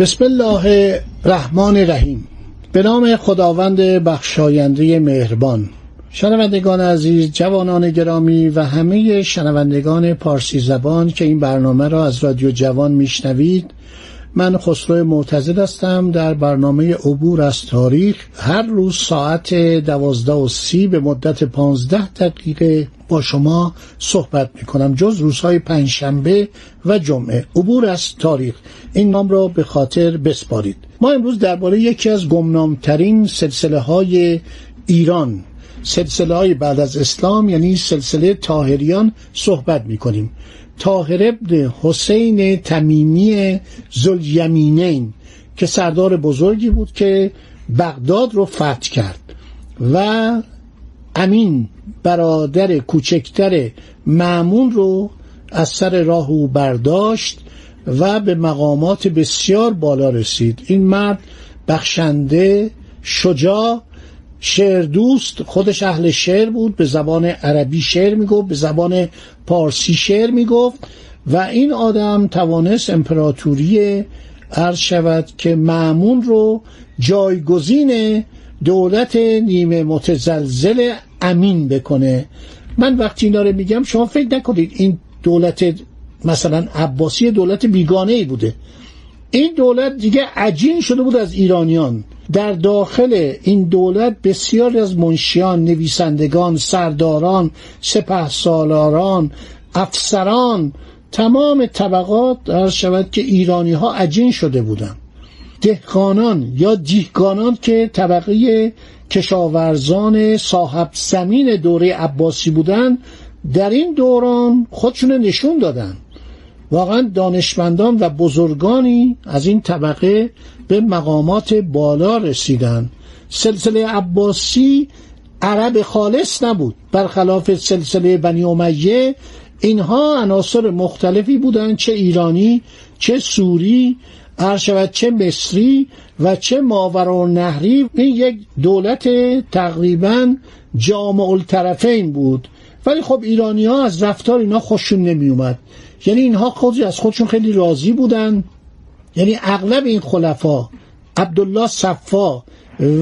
بسم الله الرحمن الرحیم. به نام خداوند بخشاینده مهربان. شنوندگان عزیز جوانان گرامی و همه شنوندگان پارسی زبان که این برنامه را از رادیو جوان میشنوید من خسرو معتزد هستم در برنامه عبور از تاریخ. هر روز ساعت دوازده و سی به مدت پانزده دقیقه با شما صحبت می کنم جز روزهای پنجشنبه و جمعه. عبور از تاریخ. این نام را به خاطر بسپارید. ما امروز درباره یکی از گمنامترین سلسله های ایران سلسله های بعد از اسلام یعنی سلسله تاهریان صحبت می کنیم تاهر ابن حسین تمیمی زلیمینین که سردار بزرگی بود که بغداد رو فتح کرد. و امین برادر کوچکتر معمون رو از سر راه او برداشت و به مقامات بسیار بالا رسید. این مرد بخشنده شجاع شعر دوست خودش اهل شعر بود به زبان عربی شعر می‌گفت به زبان پارسی شعر می‌گفت و این آدم توانست امپراتوری عرض شود که معمون رو جایگزین دولت نیمه متزلزل امین بکنه. من وقتی اینا رو میگم شما فکر نکنید این دولت مثلا عباسی دولت بیگانه ای بوده. این دولت دیگه عجین شده بود از ایرانیان. در داخل این دولت بسیاری از منشیان نویسندگان سرداران سپه سالاران افسران تمام طبقات عرض شود که ایرانی ها عجین شده بودند. دهقانان یا دیهگانان که طبقه کشاورزان صاحب زمین دوره عباسی بودند در این دوران خودشون نشون دادن واقعا دانشمندان و بزرگانی از این طبقه به مقامات بالا رسیدن سلسله عباسی عرب خالص نبود. برخلاف سلسله بنی امیه اینها عناصر مختلفی بودند چه ایرانی چه سوری شود چه مصری و چه ماورا نهری. این یک دولت تقریبا جامع الطرفین بود. ولی خب ایرانی ها از رفتار اینا خوششون نمی اومد یعنی اینها خود از خودشون خیلی راضی بودن. یعنی اغلب این خلفا عبدالله صفا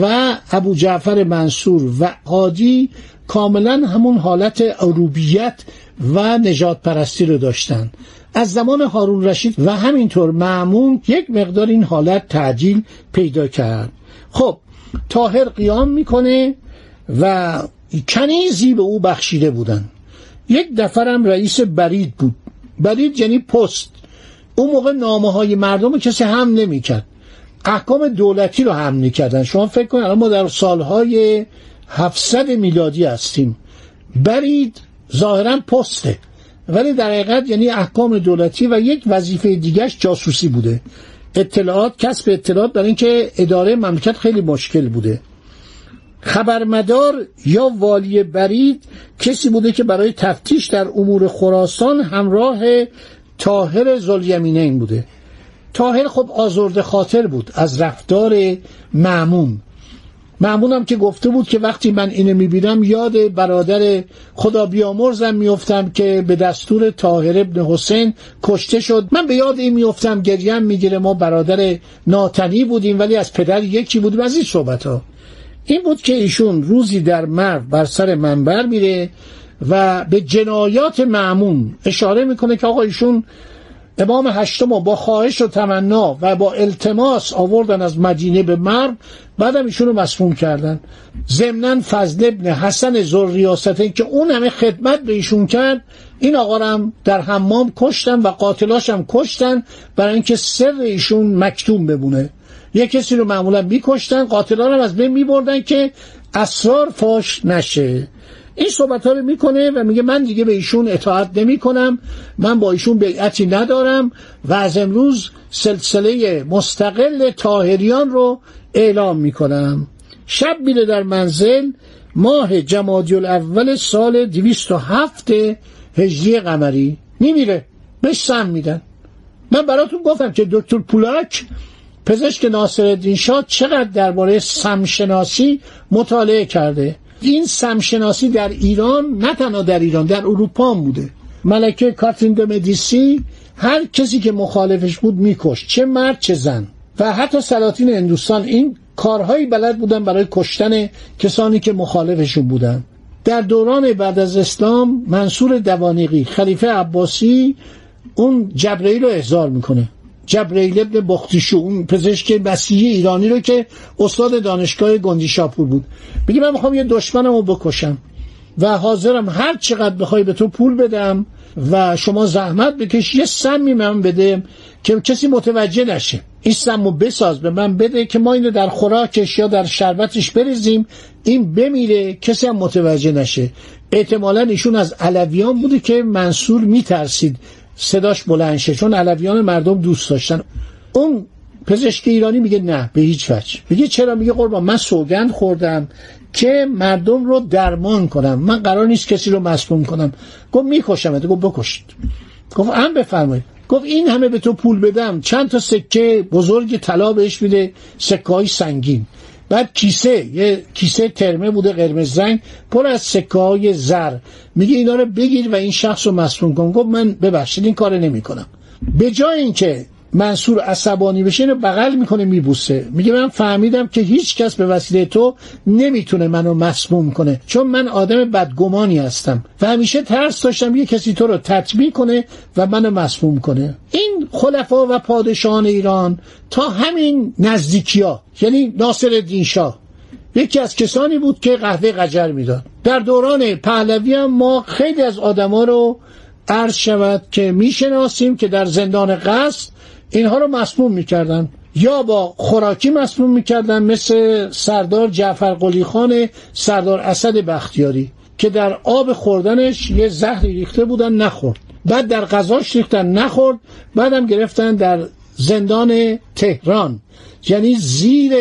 و ابو جعفر منصور و قادی کاملا همون حالت عروبیت و نجات پرستی رو داشتن. از زمان هارون رشید و همینطور معمون یک مقدار این حالت تعجیل پیدا کرد. خب تاهر قیام می‌کنه و کنیزی به او بخشیده بودن. یک دفرم رئیس برید بود. برید یعنی پست. اون موقع نامه های مردم کسی هم نمی‌کرد. احکام دولتی رو هم می‌کردن. شما فکر کنید ما در سالهای 700 میلادی هستیم. برید ظاهرا پسته. ولی در حقیقت یعنی احکام دولتی و یک وظیفه دیگرش جاسوسی بوده. اطلاعات کسب اطلاعات برای اینکه اداره مملکت خیلی مشکل بوده. خبرمدار یا والی برید کسی بوده که برای تفتیش در امور خراسان همراه تاهر زلیمینین بوده. تاهر خب آزرده خاطر بود از رفتار معمون معمونم که گفته بود که وقتی من اینو می‌بینم یاد برادر خدا بیامرزم میفتم که به دستور تاهر ابن حسین کشته شد. من به یاد این میفتم گریم می‌گیره. ما برادر ناتنی بودیم ولی از پدر یکی بودیم. از این صحبت ها این بود که ایشون روزی در مرو بر سر منبر میره و به جنایات معمون اشاره می‌کنه که آقا ایشون امام هشتم با خواهش و تمنا و با التماس آوردن از مدینه به مرو بعدم ایشون رو مسموم کردن. ضمنا فضل ابن حسن زر که اون همه خدمت به ایشون کرد این آقا هم در حمام کشتن و قاتلاش هم کشتن برای اینکه سر ایشون مکتوم بمونه. یه کسی رو معمولا میکشتن قاتلان هم از بین میبردن که اسرار فاش نشه. این صحبت ها رو می‌کنه و میگه من دیگه به ایشون اطاعت نمی کنم من با ایشون بیعتی ندارم و از امروز سلسله مستقل تاهریان رو اعلام می‌کنم. شب میره در منزل ماه جمادی الاول سال 207 هجری قمری. میمیره بهش سم میدن. من براتون گفتم که دکتر پولاک پزشک ناصر شاه چقدر درباره سمشناسی مطالعه کرده؟ این سمشناسی در ایران نه تنها در ایران در اروپا هم بوده. ملکه کاترین د مدیسی هر کسی که مخالفش بود میکش چه مرد چه زن. و حتی سلاطین هندوستان این کارهایی بلد بودن برای کشتن کسانی که مخالفشون بودن. در دوران بعد از اسلام منصور دوانیقی خلیفه عباسی اون جبرئیل رو احضار می‌کنه. جبرئیل ابن بختیشو اون پزشک مسیحی ایرانی رو که استاد دانشگاه گندی شاپور بود. میگه من می‌خوام یه دشمنم رو بکشم و حاضرم هر چقدر بخوای به تو پول بدم و شما زحمت بکش یه سمی من بده که کسی متوجه نشه. این سمو بساز به من بده که ما اینو در خوراکش یا در شربتش بریزیم. این بمیره کسی هم متوجه نشه. احتمالا ایشون از علویان بوده که منصور میترسید. صداش بلند شه چون علویان مردم دوست داشتن. اون پزشک ایرانی میگه نه به هیچ وجه. میگه چرا؟ میگه قربان من سوگند خوردم که مردم رو درمان کنم. من قرار نیست کسی رو مسموم کنم. گفت می‌کشم گفت بکشید. گفت هم بفرمایید. گفت این همه به تو پول بدم. چند تا سکه بزرگ طلا بهش میده. سکه های سنگین. بعد کیسه یه کیسه ترمه بوده قرمز رنگ پر از سکه های زر. میگه اینا رو بگیر و این شخص رو کن. گفت من ببخشید این کار نمی‌کنم. به جای اینکه منصور عصبانی بشه اینو بغل می‌کنه میبوسه. میگه من فهمیدم که هیچ کس به وسیله تو نمی‌تونه منو مسموم کنه. چون من آدم بدگمانی هستم. و همیشه ترس داشتم یه کسی تو رو تطبیع کنه و منو مسموم کنه. خلفا و پادشاهان ایران تا همین نزدیکی ها یعنی ناصر الدین شاه. یکی از کسانی بود که قهوه قجر می‌داد. در دوران پهلوی هم ما خیلی از آدما رو عرض شود که می‌شناسیم که در زندان قصد اینها رو مسموم می‌کردن. یا با خوراکی مسموم می‌کردن مثل سردار جعفر قلی خان سردار اسد بختیاری که در آب خوردنش یه زهری ریخته بودن نخورد. بعد در غذاش ریختن نخورد بعدم گرفتن در زندان تهران. یعنی زیر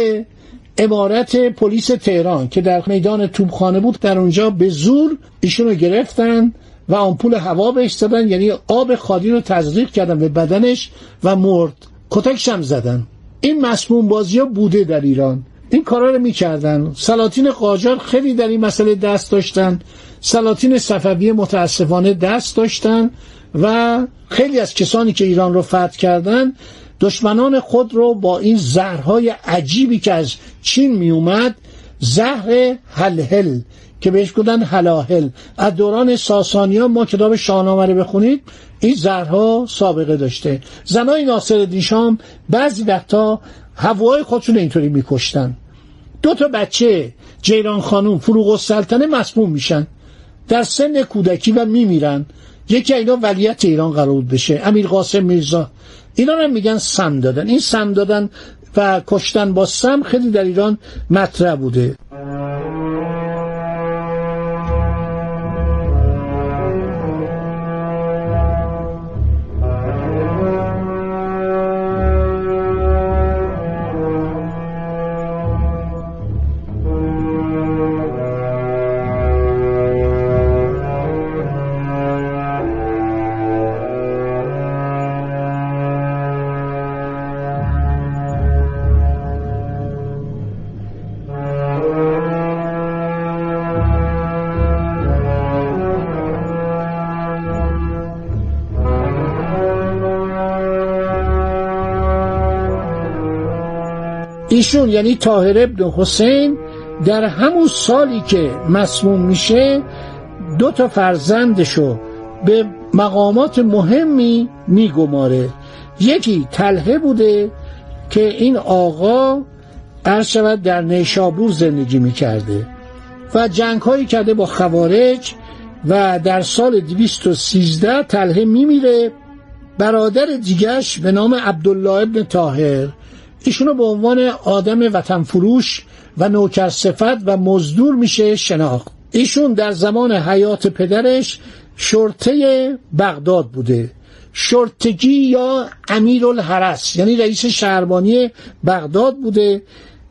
امارت پلیس تهران که در میدان توبخانه بود در اونجا به زور ایشونو گرفتن و آمپول هوا بهش زدن یعنی آب خالی رو تزریق کردن به بدنش و مرد. کتکش هم زدن. این مسموم بازی بوده در ایران. این کارا رو می‌کردن. سلاطین قاجار خیلی در این مسئله دست داشتن. سلاطین صفوی متاسفانه دست داشتن و خیلی از کسانی که ایران رو فتح کردن دشمنان خود رو با این زهرهای عجیبی که از چین میومد زهر هلهل که بهش گفتن هلاهل از دوران ساسانیان ما کتاب شاهنامه بخونید. این زرها سابقه داشته. زنای ناصر دیشام بعضی وقتا هوای خودشون اینطوری میکشتن. دو تا بچه جیران خانوم فروغ السلطنه مسموم میشن. در سن کودکی و میمیرن. یکی اینا ولیت ایران قرار بشه امیر قاسم میرزا. اینا هم میگن سم دادن. این سم دادن و کشتن با سم خیلی در ایران مطرح بوده. ایشون یعنی تاهر ابن حسین در همون سالی که مسموم میشه دو تا فرزندشو به مقامات مهمی میگماره. یکی تله بوده که این آقا عرض در نیشابور زندگی می‌کرده و جنگ هایی کرده با خوارج و در سال 213 تله میمیره. برادر دیگرش به نام عبدالله ابن تاهر ایشونو به عنوان آدم وطن فروش و نوکر صفت و مزدور میشه شناخت. ایشون در زمان حیات پدرش شرطه بغداد بوده. شرطگی یا امیر الحرس یعنی رئیس شهربانی بغداد بوده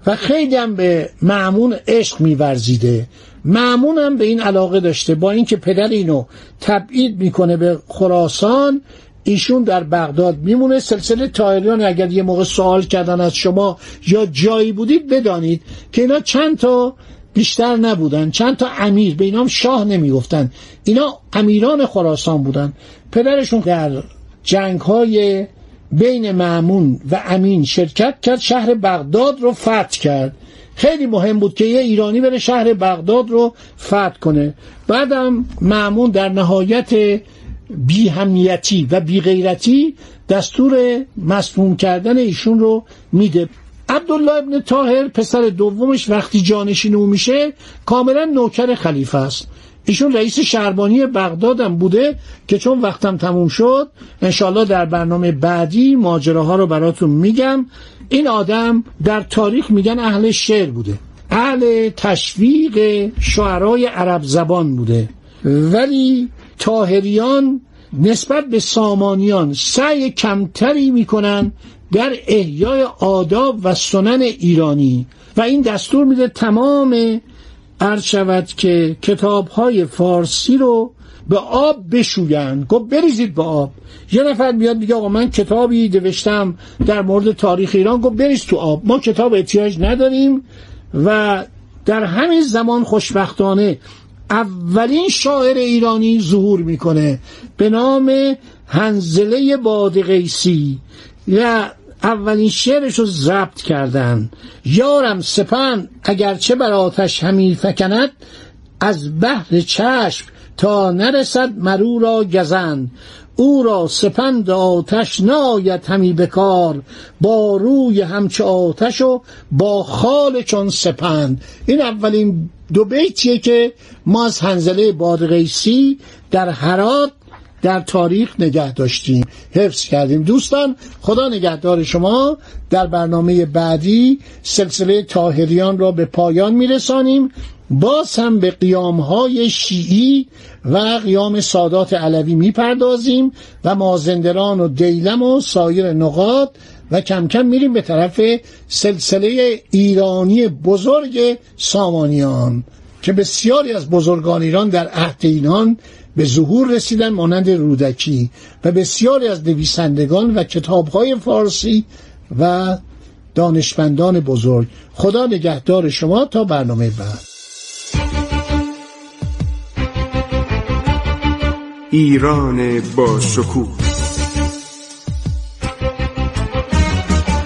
و خیلی هم به معمون عشق میورزیده. معمون هم به این علاقه داشته با اینکه پدر اینو تبعید می‌کنه به خراسان ایشون در بغداد میمونه. سلسله تایریان اگر یه موقع سوال کردن از شما یا جایی بودید بدانید که اینا چند تا بیشتر نبودن. چند تا امیر به اینام شاه نمی‌گفتن. اینا امیران خراسان بودن. پدرشون در جنگ های بین معمون و امین شرکت کرد شهر بغداد رو فتح کرد. خیلی مهم بود که یه ایرانی بره شهر بغداد رو فتح کنه. بعدم معمون در نهایت بیهمیتی و بیغیرتی دستور مسموم کردن ایشون رو میده. عبدالله ابن تاهر پسر دومش وقتی جانشین او میشه کاملا نوکر خلیفه است. ایشون رئیس شهربانی بغدادم بوده که چون وقتم تموم شد انشالله در برنامه بعدی ماجراها رو براتون میگم. این آدم در تاریخ میگن اهل شعر بوده. اهل تشویق شعرای عرب زبان بوده. ولی تاهریان نسبت به سامانیان سعی کمتری می‌کنن در احیای آداب و سنن ایرانی. و این دستور میده تمام عرض شود که کتاب های فارسی رو به آب بشوین گفت بریزید به آب. یه نفر میاد میگه آقا من کتابی نوشتم در مورد تاریخ ایران. گفت بریز تو آب. ما کتاب احتیاج نداریم و در همین زمان خوشبختانه اولین شاعر ایرانی ظهور می‌کنه به نام هنزله بادغیسی یا اولین شعرش رو ضبط کردن. یارم سپن اگرچه بر آتش همی فکند از بحر چشم تا نرسد مرو را گزند. او را سپند آتش ناید همی بکار با روی همچه آتش و با خال چون سپند. این اولین دو بیتیه که ما از هنزله بادغیسی در هرات در تاریخ نگه داشتیم. حفظ کردیم. دوستان خدا نگهدار شما. در برنامه بعدی سلسله تاهریان را به پایان میرسانیم. باز هم به قیام های شیعی و قیام سادات علوی می‌پردازیم و مازندران و دیلم و سایر نقاط و کم کم میریم به طرف سلسله ایرانی بزرگ سامانیان که بسیاری از بزرگان ایران در عهد اینان به ظهور رسیدن مانند رودکی و بسیاری از نویسندگان و کتابهای فارسی و دانشمندان بزرگ. خدا نگهدار شما تا برنامه بعد. ایران با شکوه.